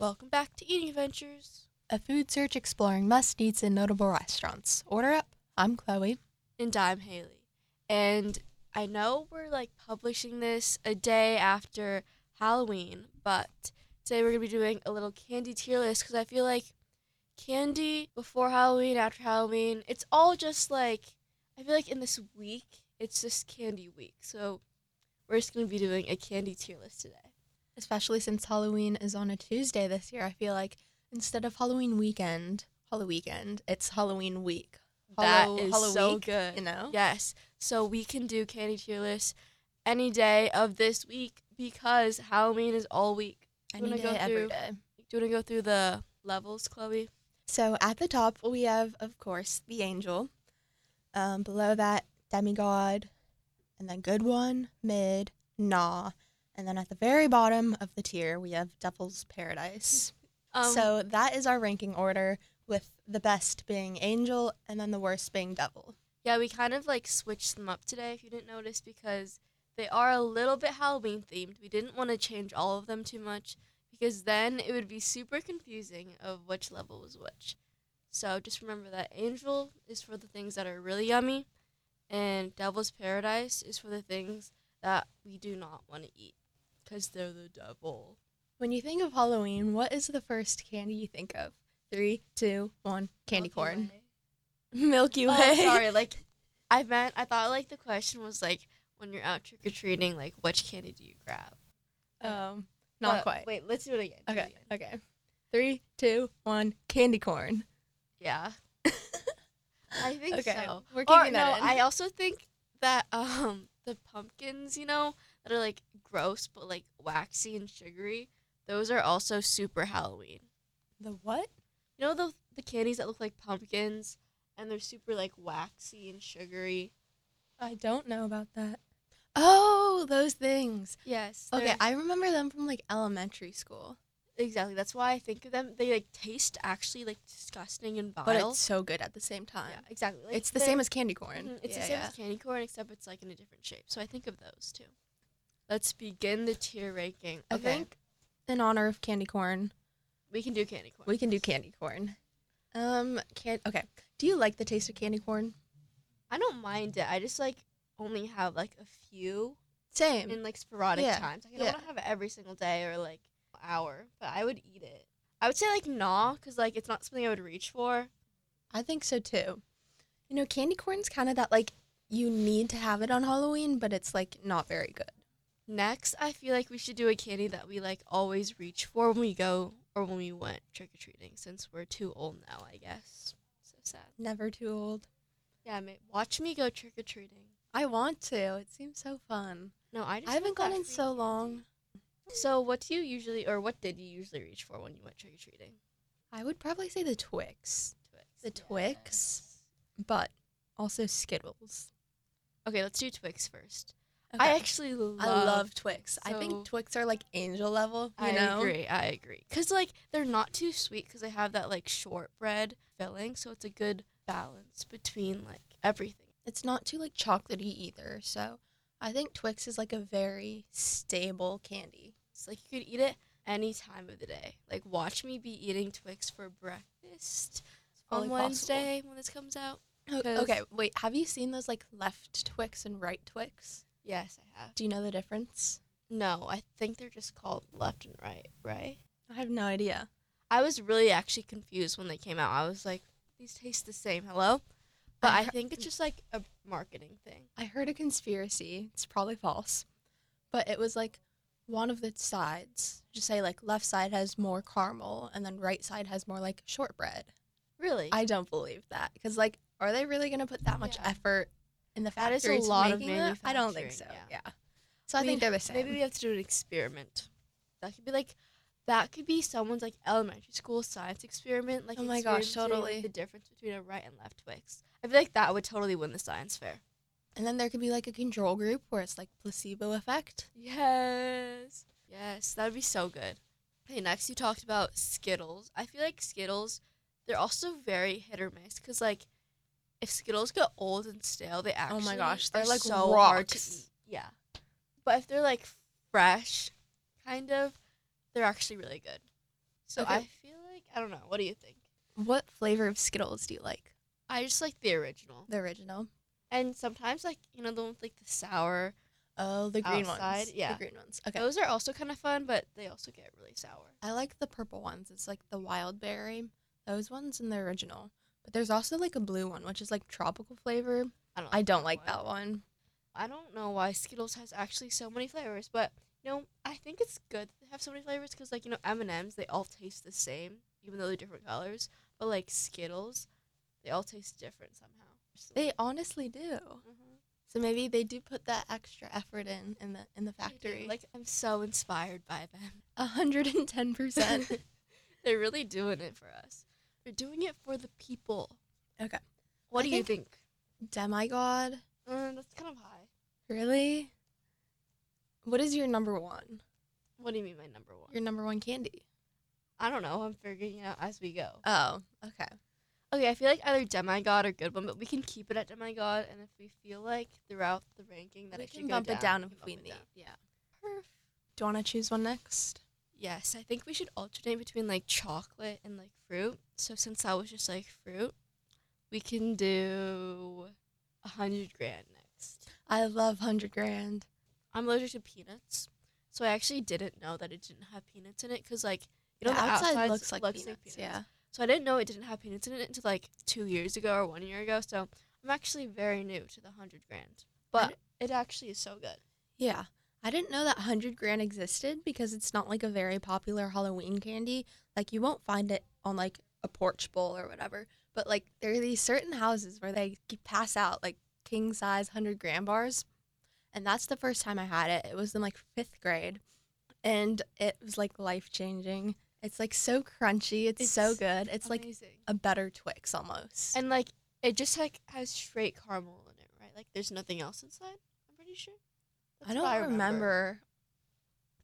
Welcome back to Eating Adventures. A food search exploring must eats and notable restaurants. Order up. I'm Chloe. And I'm Haley. And I know we're like publishing this a day after Halloween, but today we're going to be doing a little candy tier list because I feel like candy before Halloween, after Halloween, it's all just like, I feel like in this week, it's just candy week. So we're just going to be doing a candy tier list today. Especially since Halloween is on a Tuesday this year, I feel like instead of Halloween weekend, Halloween weekend, it's Halloween week. That Hallow- is so week, good. You know? Yes. So we can do candy tier lists any day of this week because Halloween is all week. Any wanna day, go every through- day. Do you want to go through the levels, Chloe? So at the top, we have, of course, the angel. Um, below that, demigod. And then good one, mid, nah. And then at the very bottom of the tier, we have devil's paradise. Um, so that is our ranking order, with the best being angel and then the worst being devil. yeah, we kind of like switched them up today, if you didn't notice, because they are a little bit Halloween themed. We didn't want to change all of them too much because then it would be super confusing of which level was which. So just remember that angel is for the things that are really yummy, and devil's paradise is for the things that we do not want to eat because they're the devil. When you think of Halloween, what is the first candy you think of? Three, two, one. Candy Milky corn. Way. Milky Way. Oh, sorry. Like, I meant I thought like the question was like when you're out trick or treating, like which candy do you grab? Um, not But- quite. Wait, let's do it again. do it Okay. again. Okay. Three, two, one. Candy corn. Yeah, I think Okay, so. we're Or keeping no, that in. I also think that um the pumpkins, you know, that are like gross but like waxy and sugary, those are also super Halloween. The what? You know the the candies that look like pumpkins and they're super like waxy and sugary. I don't know about that. Oh, those things. Yes. Okay, I remember them from like elementary school. Exactly. That's why I think of them. They like taste actually like disgusting and vile. But it's so good at the same time. yeah, exactly. Like, it's the same as candy corn. Mhm, It's yeah, the same yeah. as candy corn, except it's like in a different shape. So I think of those too. Let's begin the tier ranking. I Okay, think in honor of candy corn, we can do candy corn. we can do candy corn. Um, can okay. Do you like the taste of candy corn? I don't mind it. I just like only have like a few Same. in like sporadic Yeah, times. Like, I don't yeah. want to have it every single day or like hour, but I would eat it. I would say like nah, cause like it's not something I would reach for. I think so too. You know, candy corn's kind of that like you need to have it on Halloween, but it's like not very good. Next, I feel like we should do a candy that we like always reach for when we go or when we went trick or treating, since we're too old now, I guess. So sad. Never too old. Yeah, mate. Watch me go trick or treating. I want to. It seems so fun. No, I just I haven't gone in so long. So, what do you usually, or what did you usually reach for when you went trick or treating? I would probably say the Twix, Twix. The Twix? but also Skittles. Okay, let's do Twix first. I actually love. I love Twix. I think Twix are like angel level. You I know, agree. I agree. Cause like they're not too sweet because they have that like shortbread filling, so it's a good balance between like everything. it's not too like chocolatey either. So I think Twix is like a very stable candy. It's like you could eat it any time of the day. Like watch me be eating Twix for breakfast on possible. Wednesday when this comes out. Okay, wait. Have you seen those like left Twix and right Twix? Yes, I have. Do you know the difference? No, I think they're just called left and right, right? I have no idea. I was really actually confused when they came out. I was like, these taste the same. Hello? But I I think it's just like a marketing thing. I heard a conspiracy. It's probably false, but it was like one of the sides. Just say like left side has more caramel, and then right side has more like shortbread. Really? I don't believe that because like, are they really gonna put that much Yeah. effort in the That is a lot of that? I don't think so. manufacturing, Yeah. So I We- think they're the same. Maybe we have to do an experiment. That could be like, that could be someone's like elementary school science experiment. Like, Oh my gosh, like, totally. The difference between a right and left Twix. I feel like that would totally win the science fair. and then there could be like a control group where it's like placebo effect. Yes. Yes, that would be so good. Okay, next you talked about Skittles. I feel like Skittles, they're also very hit or miss because like, if Skittles get old and stale, they actually Oh my gosh, they're like so hard to eat. Yeah, but if they're like fresh, kind of, they're actually really good. So Okay. I feel like I don't know. What do you think? What flavor of Skittles do you like? I just like the original, The original. and sometimes like you know the one with like the sour. Oh, the green Outside, ones. yeah. The green ones. Okay. Those are also kind of fun, but they also get really sour. I like the purple ones. It's like the wild berry. Those ones in the original. But there's also like a blue one, which is like tropical flavor. I don't. I don't like that one. I don't know why Skittles has actually so many flavors, but you know I think it's good to have so many flavors because like you know M and M's they all taste the same even though they're different colors, but like Skittles, they all taste different somehow. They honestly do. Mhm. So maybe they do put that extra effort in in the in the factory. Like I'm so inspired by them. a hundred and ten percent. They're really doing it for us. They're doing it for the people. Okay. What I do you think? Demigod. Uh, that's kind of high. Really? What is your number one? What do you mean my number one? Your number one candy? I don't know. I'm figuring it out as we go. Oh, okay. Okay, I feel like either demigod or good one, but we can keep it at demigod, and if we feel like throughout the ranking that we it can should go bump it down we if can we need. Yeah. Perf. Do you want to choose one next? Yes, I think we should alternate between like chocolate and like fruit. So since that was just like fruit, we can do a hundred grand next. I love hundred grand. I'm allergic to peanuts, so I actually didn't know that it didn't have peanuts in it because like you know the outside outsides looks like peanuts. peanuts. Yeah. So I didn't know it didn't have peanuts in it until like two years ago or one year ago. So I'm actually very new to the hundred grand, but it actually is so good. Yeah. I didn't know that 100 grand existed because it's not like a very popular Halloween candy. Like, you won't find it on like a porch bowl or whatever. But like, there are these certain houses where they pass out like king size 100 Grand bars. And that's the first time I had it. It was in like fifth grade. And it was like life changing. It's like so crunchy. It's, so good. It's like a better Twix almost. and like it just like has straight caramel in it, right? Like there's nothing else inside. I'm pretty sure. I don't what remember.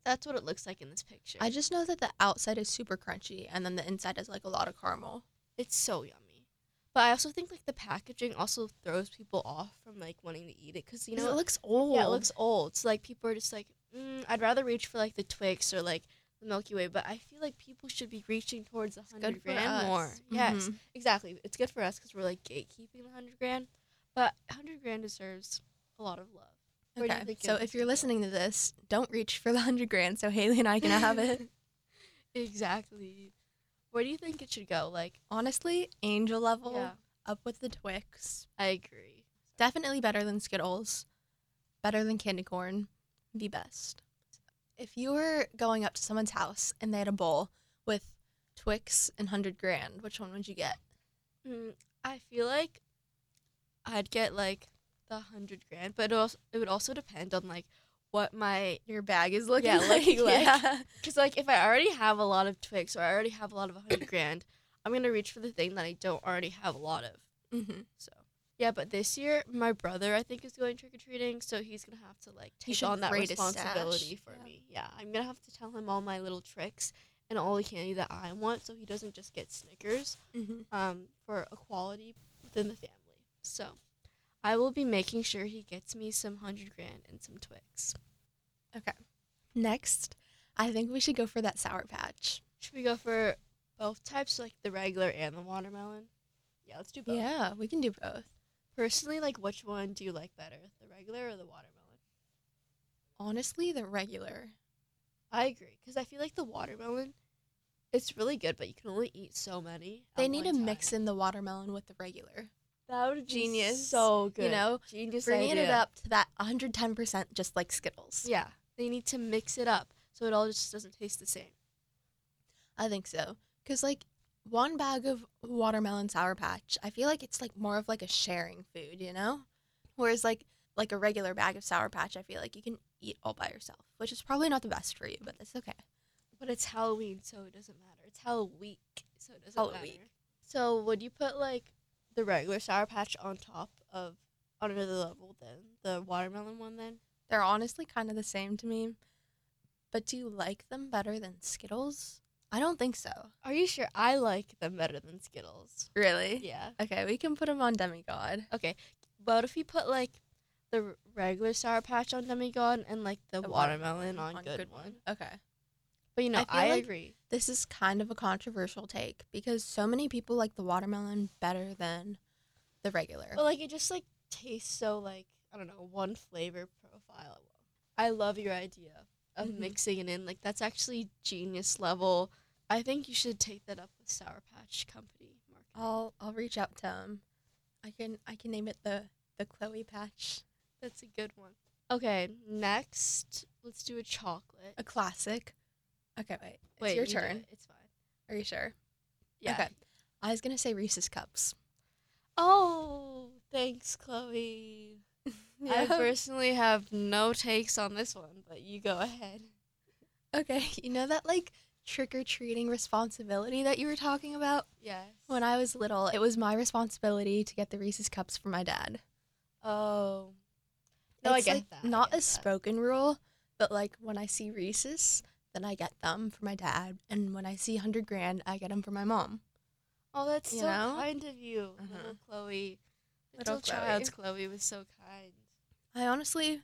That's what it looks like in this picture. I just know that the outside is super crunchy and then the inside is like a lot of caramel. it's so yummy. But I also think like the packaging also throws people off from like wanting to eat it because you know, it looks old. yeah it looks old. So like people are just like mm, I'd rather reach for like the Twix or like the Milky Way, but I feel like people should be reaching towards a good hundred grand us. more. Yes, Mhm. exactly. It's good for us because we're like gatekeeping the hundred grand, but hundred grand deserves a lot of love. Okay. So if you're listening to this, don't reach for the hundred grand so Haley and I can have it. exactly. Where do you think it should go? Like, Honestly, angel level, yeah, up with the Twix. I agree. Definitely better than Skittles. Better than candy corn. The best. If you were going up to someone's house and they had a bowl with Twix and hundred grand, which one would you get? Mm, I feel like I'd get like the hundred grand, but it also it would also depend on like what my Your bag is looking Yeah, like. looking like. yeah. because like if I already have a lot of Twix or I already have a lot of a hundred grand, I'm gonna reach for the thing that I don't already have a lot of. hmm So yeah, but this year my brother I think is going trick or treating, so he's gonna have to like take on that rate his stash, responsibility for yeah. me. Yeah, I'm gonna have to tell him all my little tricks and all the candy that I want, so he doesn't just get Snickers. hmm um, for equality within the family. So I will be making sure he gets me some hundred grand and some Twix. Okay. Next, I think we should go for that Sour Patch. Should we go for both types, like the regular and the watermelon? Yeah, let's do both. Yeah, we can do both. Personally, like which one do you like better, the regular or the watermelon? Honestly, the regular. I agree because I feel like the watermelon, it's really good, but you can only eat so many. They need to one mix in the watermelon with the regular. That would be Genius, so good. you know, genius Bringing it up to that 110% just like Skittles. Yeah, they need to mix it up so it all just doesn't taste the same. I think so. Because, like, one bag of watermelon Sour Patch, I feel like it's like more of like a sharing food, you know? Whereas, like, like a regular bag of Sour Patch, I feel like you can eat all by yourself, which is probably not the best for you, but that's okay. But it's Halloween, so it doesn't matter. It's Halloween, so it doesn't Halloween. matter. So would you put like the regular Sour Patch on top of on another level than the watermelon one then? They're honestly kind of the same to me. But do you like them better than Skittles? I don't think so. Are you sure? I like them better than Skittles. Really? Yeah. Okay, we can put them on Demigod. Okay. But if you put like the regular Sour Patch on Demigod and like the, The watermelon, on, Good, One, Okay. But you know, I I, like- agree. This is kind of a controversial take because so many people like the watermelon better than the regular. But like it just like tastes so like I don't know one flavor profile. I love your idea of Mhm. mixing it in. Like that's actually genius level. I think you should take that up with Sour Patch Company marketing. I'll I'll reach out to them. I can I can name it the the Chloe patch. That's a good one. Okay, next let's do a chocolate. A classic. Okay, wait. It's Wait, your you turn. it, It's fine. Are you sure? Yeah. Okay. I was gonna say Reese's cups. Oh, thanks, Chloe. I personally have no takes on this one, but you go ahead. Okay, you know that like trick or treating responsibility that you were talking about? Yes. When I was little, it was my responsibility to get the Reese's cups for my dad. oh. No, it's I get like that. Not get a that. spoken rule, but like when I see Reese's, then I get them for my dad, and when I see hundred grand, I get them for my mom. Oh, that's You so know? kind of you, Uh-huh. little Chloe. Little Little, child's Chloe was so kind. I honestly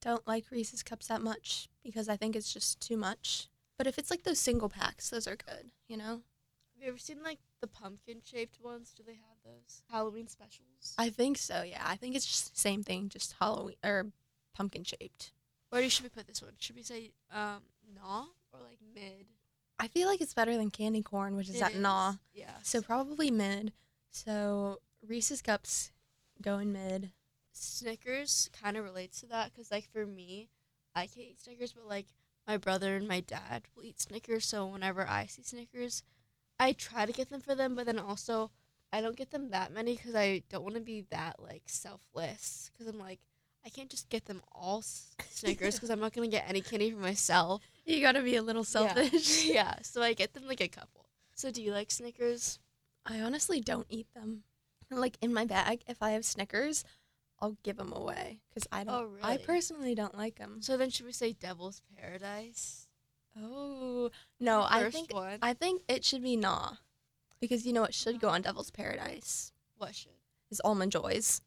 don't like Reese's cups that much because I think it's just too much. But if it's like those single packs, those are good, you know? Have you ever seen like the pumpkin shaped ones? Do they have those Halloween specials? I think so, yeah. I think it's just the same thing, just Halloween or pumpkin shaped. Where should we put this one? Should we say um nah or like mid? I feel like it's better than candy corn, which is It at nah. Yeah. So probably mid. So Reese's cups go in mid. Snickers kind of relates to that because, like, for me, I can't eat Snickers, but like my brother and my dad will eat Snickers. So whenever I see Snickers, I try to get them for them, but then also I don't get them that many because I don't want to be that like selfless. Because I'm like, I can't just get them all Snickers because I'm not gonna get any candy for myself. You gotta be a little selfish. yeah, so I get them like a couple. So do you like Snickers? I honestly don't eat them. Like in my bag, if I have Snickers, I'll give them away because I don't. Oh, really? I personally don't like them. So then should we say Devil's Paradise? Oh no, I think one. I think it should be nah, because you know it should go on Devil's Paradise. what should? Is almond joys.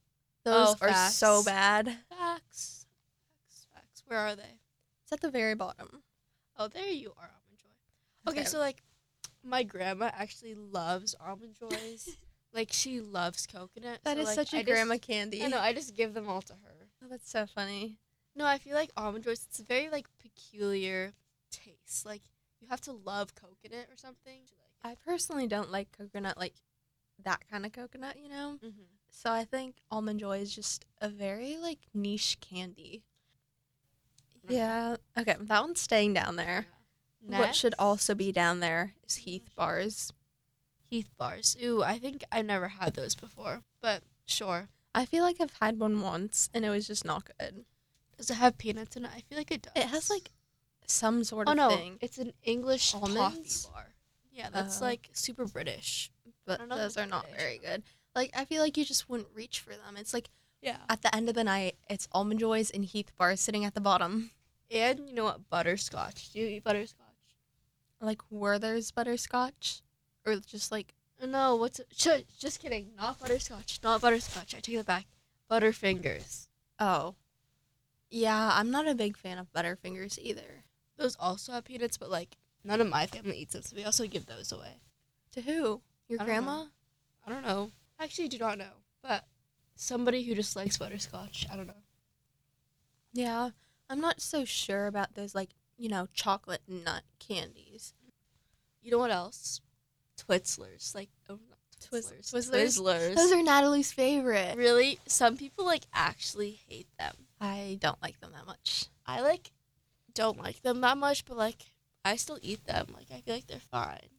Oh, Those Oh, are so bad. Facts. Facts. Facts. Where are they? It's at the very bottom. Oh, there you are, almond joy. Okay, so like, my grandma actually loves almond joys. like she loves coconut. that so, is like, such a I just- grandma candy. I know. I just give them all to her. Oh, that's so funny. No, I feel like almond joys. It's a very like peculiar taste. Like you have to love coconut or something. I personally don't like coconut, like that kind of coconut, you know. Mhm. So I think almond joy is just a very like niche candy. Yeah. Okay, that one's staying down there. What should also be down there is Heath bars. Heath bars? Ooh, I think I've never had those before, but sure. I feel like I've had one once and it was just not good. Does it have peanuts in it? I feel like it does. It has like some sort oh of no, thing, it's an English toffee bar. Yeah, that's Oh. like super British. but don't know if those are not British. very good. Like I feel like you just wouldn't reach for them. It's like Yeah. at the end of the night, it's almond joys and Heath bars sitting at the bottom. And you know what? Butterscotch. Do you eat butterscotch? Like Werther's butterscotch, or just like No, what's? Sh- just kidding. Not butterscotch. Not butterscotch. I take it back. Butterfingers. oh, yeah. I'm not a big fan of Butterfingers either. Those also have peanuts, but like none of my family eats them, so we also give those away. To who? Your I grandma? I don't know. I actually do not know, but somebody who just likes butterscotch. I don't know. Yeah, I'm not so sure about those like you know chocolate nut candies. You know what else? Twizzlers. Like oh, not Twizzlers. Twizzlers? Twizzlers. Those are Natalie's favorite. really some people like actually hate them. I don't like them that much. I like don't like them that much, but like I still eat them. Like I feel like they're fine.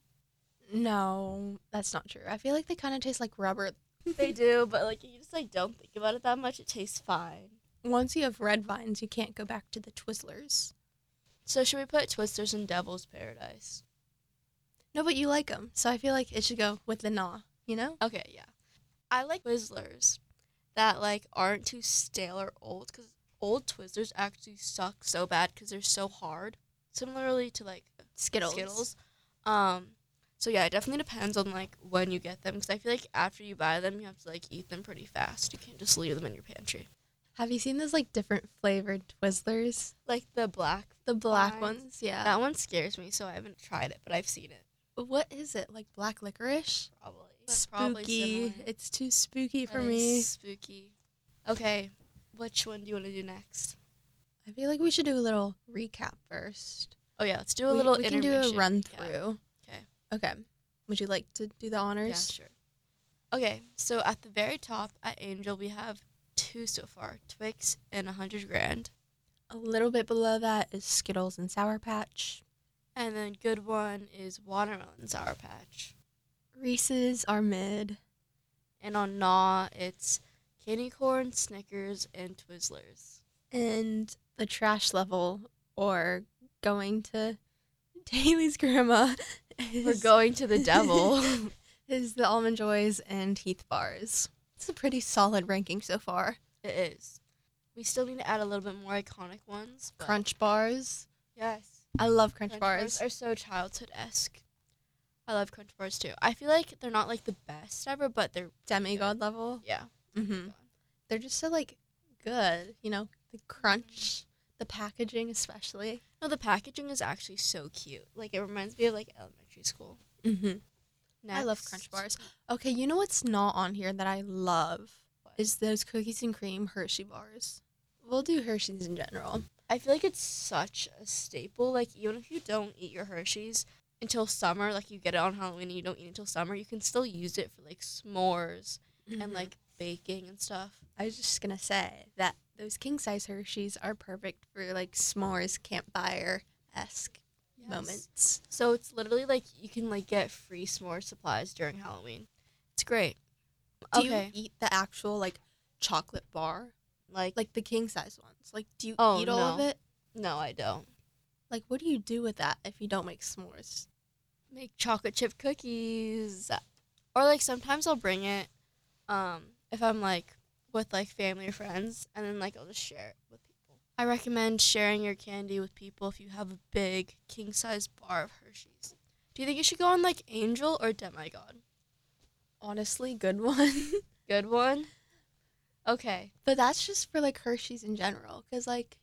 No, that's not true. I feel like they kind of taste like rubber. They do, but like you just like don't think about it that much. It tastes fine. Once you have red vines, you can't go back to the Twizzlers. So should we put Twizzlers in Devil's Paradise? No, but you like them, so I feel like it should go with the nah. You know? Okay, yeah. I like Twizzlers that like aren't too stale or old because old Twizzlers actually suck so bad because they're so hard. Similarly to like Skittles. Skittles. Um. So yeah, it definitely depends on like when you get them because I feel like after you buy them, you have to like eat them pretty fast. You can't just leave them in your pantry. Have you seen those like different flavored Twizzlers? Like the black. The black Ones? ones, yeah. That one scares me, so I haven't tried it, but I've seen it. what is it? Like black licorice? Probably. Probably Spooky. similar. It's too spooky for me. Spooky. Okay, which one do you want to do next? I feel like we should do a little recap first. Oh yeah, let's do a we, little. we can do a run through. Okay. Okay. Would you like to do the honors? Yeah, sure. Okay, so at the very top at Angel, we have two so far: Twix and a hundred grand, A little bit below that is Skittles and Sour Patch. and then good one is watermelon sour patch, Reese's are mid. and on nah it's candy corn, Snickers, and Twizzlers. And the trash level or going to Daly's grandma We're going to the devil. is the Almond Joys and Heath bars. It's a pretty solid ranking so far. it is. We still need to add a little bit more iconic ones. Crunch bars. Yes. I love crunch, Crunch bars. are so childhood esque. I love Crunch bars too. I feel like they're not like the best ever, but they're Demigod level. yeah. Mm-hmm. They're just so like good, you know, the crunch, the packaging especially. No, the packaging is actually so cute. Like it reminds me of like elementary school. Mm-hmm. I love crunch bars. Okay, you know what's not on here that I love What? is those cookies and cream Hershey bars. We'll do Hershey's in general. I feel like it's such a staple. Like even if you don't eat your Hershey's until summer, like you get it on Halloween and you don't eat until summer, you can still use it for like s'mores and Mhm. like baking and stuff. I was just gonna say that those king size Hershey's are perfect for like s'mores campfire esque moments. So it's literally like you can like get free s'more supplies during Halloween. It's great. Do okay. you eat the actual like chocolate bar, like like the king size ones? Like, do you Oh, eat all of it? no, I don't. Like, what do you do with that if you don't make s'mores? make chocolate chip cookies or like sometimes i'll bring it um if i'm like with like family or friends and then like i'll just share it i recommend sharing your candy with people if you have a big king size bar of hershey's do you think you should go on like angel or demigod Honestly, good one. good one okay but that's just for like Hershey's in general, because like,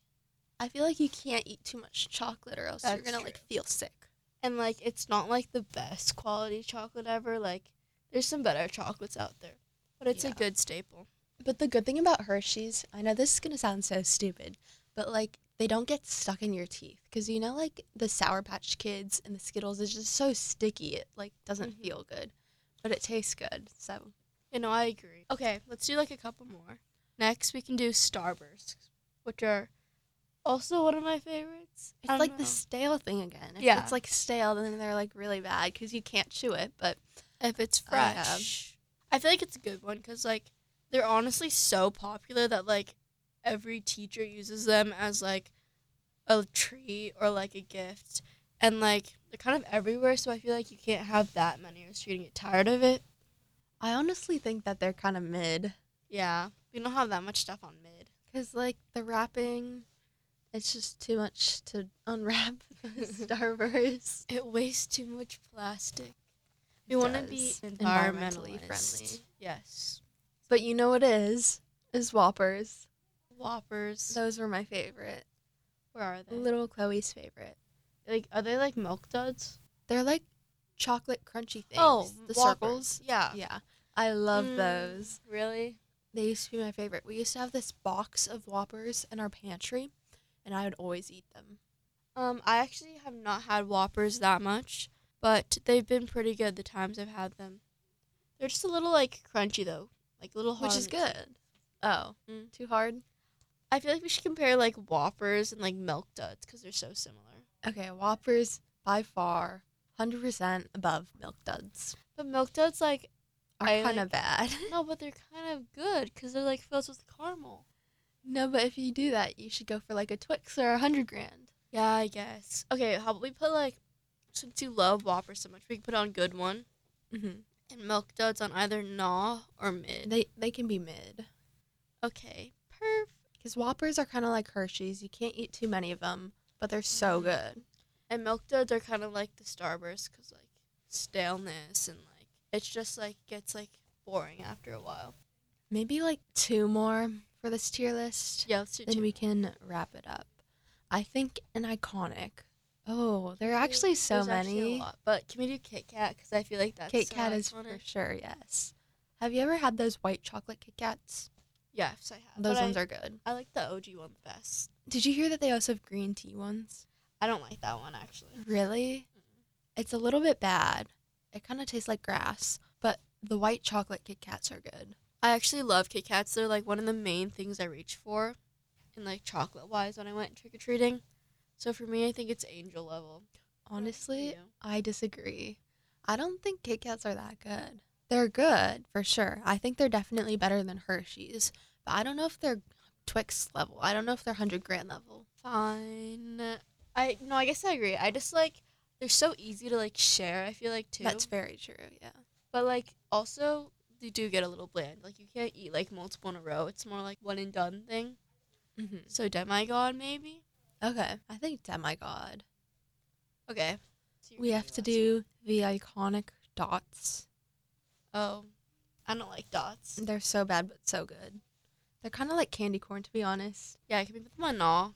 I feel like you can't eat too much chocolate or else you're gonna like feel sick. and like it's not like the best quality chocolate ever like there's some better chocolates out there but it's Yeah. a good staple But the good thing about Hershey's, I know this is gonna sound so stupid, but like they don't get stuck in your teeth because you know like the Sour Patch Kids and the Skittles is just so sticky it like doesn't Mhm. feel good, but it tastes good. So You know, I agree. Okay, let's do like a couple more. Next, we can do Starbursts, which are also one of my favorites. it's like the stale thing again. If Yeah. it's like stale, then they're like really bad because you can't chew it. But if it's fresh. I feel like it's a good one because like they're honestly so popular that like every teacher uses them as like a treat or like a gift, and like they're kind of everywhere. So I feel like you can't have that many, or you're gonna get tired of it. I honestly think that they're kind of mid Yeah, we don't have that much stuff on mid. because like the wrapping, it's just too much to unwrap Starburst. It wastes too much plastic. We want to be environmentally friendly. Yes. But you know what is is Whoppers. Whoppers. Those were my favorite. Where are they? Little Chloe's favorite. like, are they like milk duds? They're like chocolate crunchy things. Oh, the Whoppers. circles. Yeah. Yeah, I love Mm, those. Really? They used to be my favorite. We used to have this box of Whoppers in our pantry, and I would always eat them. Um, I actually have not had Whoppers that much, but they've been pretty good the times I've had them. They're just a little like crunchy though, like a little hard. Which is on the teeth. good. Oh, Mm. too hard? I feel like we should compare like Whoppers and like Milk Duds because they're so similar. Okay, Whoppers by far 100% above Milk Duds. But Milk Duds like Are kind like- of bad. no, but they're kind of good because they're like filled with caramel. no, but if you do that, you should go for like a Twix or a 100 grand. Yeah, I guess. Okay, how about we put like, since you love Whoppers so much, we can put on Good One Mm-hmm. and Milk Duds on either nah or Mid. They, they can be mid. Okay. Because Whoppers are kind of like Hershey's. You can't eat too many of them, but they're so Mhm. good. And Milk Duds are kind of like the Starburst because like staleness and like it's just like gets like boring after a while. Maybe like two more for this tier list? Yeah, let's do Then two. we can wrap it up. I think an iconic. Oh, there are actually so There's actually a many. lot, but can we do Kit Kat? Because I feel like that's Kit so Kat is for sure, yes. Have you ever had those white chocolate Kit Kats? Yes, I have. Those but ones I, are good. I like the OG one the best. Did you hear that they also have green tea ones? I don't like that one actually. Really? It's a little bit bad. It kind of tastes like grass, but the white chocolate Kit Kats are good. I actually love Kit Kats. They're like one of the main things I reach for, in like chocolate wise when I went trick or treating. So for me, I think it's angel level. Honestly, I disagree. I don't think Kit Kats are that good. They're good for sure. I think they're definitely better than Hershey's, but I don't know if they're Twix level. I don't know if they're 100 grand level. Fine. I no, I guess I agree. I just like they're so easy to like share. I feel like too. That's very true, yeah. But like also they do get a little bland. Like you can't eat like multiple in a row. It's more like one and done thing. hmm So demigod maybe. Okay, I think Demigod. Okay. So We have to do the iconic dots. One. Oh, I don't like dots. They're so bad, but so good. They're kind of like candy corn, to be honest. Yeah, I can put them on all.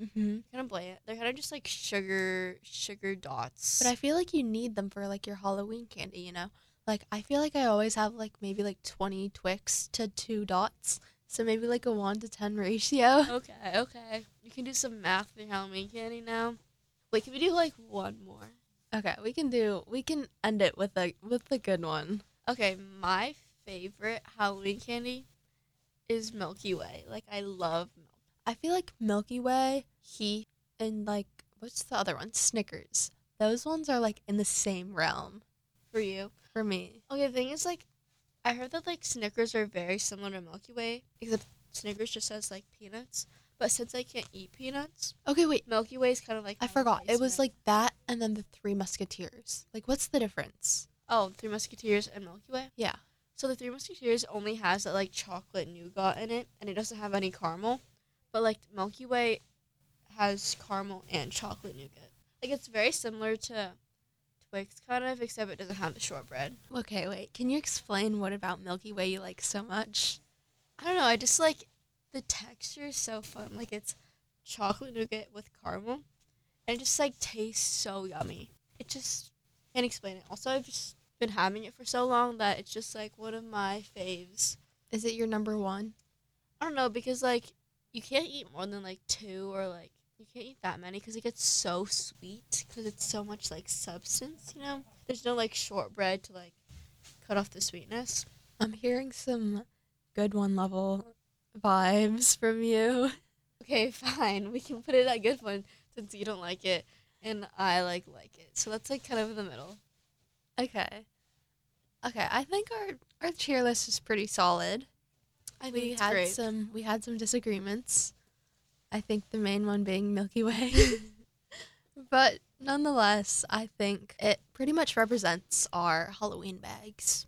Mm-hmm. Kind of bland. They're kind of just like sugar, sugar dots. But I feel like you need them for like your Halloween candy, you know? Like I feel like I always have like maybe like 20 Twix to 2 dots. So maybe like a 1 to 10 ratio. okay, okay. You can do some math for Halloween candy now. Wait, can we do like one more? Okay, we can do we can end it with a with a good one. Okay, my favorite Halloween candy is Milky Way. Like I love milk. I feel like Milky Way, he and like what's the other one? Snickers. Those ones are like in the same realm For you. for me. Okay, the thing is like I heard that like Snickers are very similar to Milky Way, except Snickers just has like peanuts. But since I can't eat peanuts, Okay, wait. Milky Way is kind of like I forgot. It was like that and then the Three Musketeers. Like what's the difference? Oh, Three Musketeers and Milky Way. Yeah. So the Three Musketeers only has that like chocolate nougat in it, and it doesn't have any caramel. But like Milky Way has caramel and chocolate nougat. Like it's very similar to Twix, kind of, except it doesn't have the shortbread. Okay, wait. Can you explain what about Milky Way you like so much? I don't know. I just like the texture is so fun. Like it's chocolate nougat with caramel, and it just like tastes so yummy. It just can't explain it. Also, I've just been having it for so long that it's just like one of my faves. Is it your number one? I don't know because like you can't eat more than like two or like you can't eat that many because it gets so sweet because it's so much like substance. You know, there's no like shortbread to like cut off the sweetness. I'm hearing some good one level vibes from you. Okay, fine. We can put it at good one since you don't like it and I like like it. So that's like kind of in the middle. Okay. Okay, I think our our cheer list is pretty solid. I think We had great. some we had some disagreements. I think the main one being Milky Way. but nonetheless, I think it pretty much represents our Halloween bags.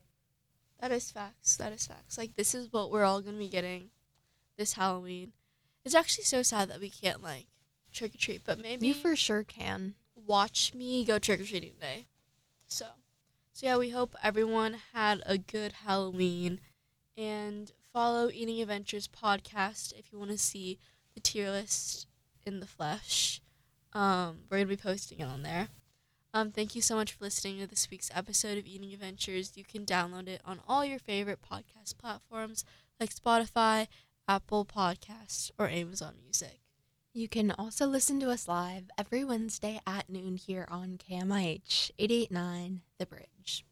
That is facts. That is facts. Like this is what we're all gonna be getting this Halloween. It's actually so sad that we can't like trick or treat, but maybe You for sure can. watch me go trick or treating today. So, so yeah, we hope everyone had a good Halloween, and follow Eating Adventures podcast if you want to see the tier list in the flesh. Um, we're gonna be posting it on there. Um, thank you so much for listening to this week's episode of Eating Adventures. You can download it on all your favorite podcast platforms like Spotify, Apple Podcasts, or Amazon Music. You can also listen to us live every Wednesday at noon here on KMIH 889 The Bridge.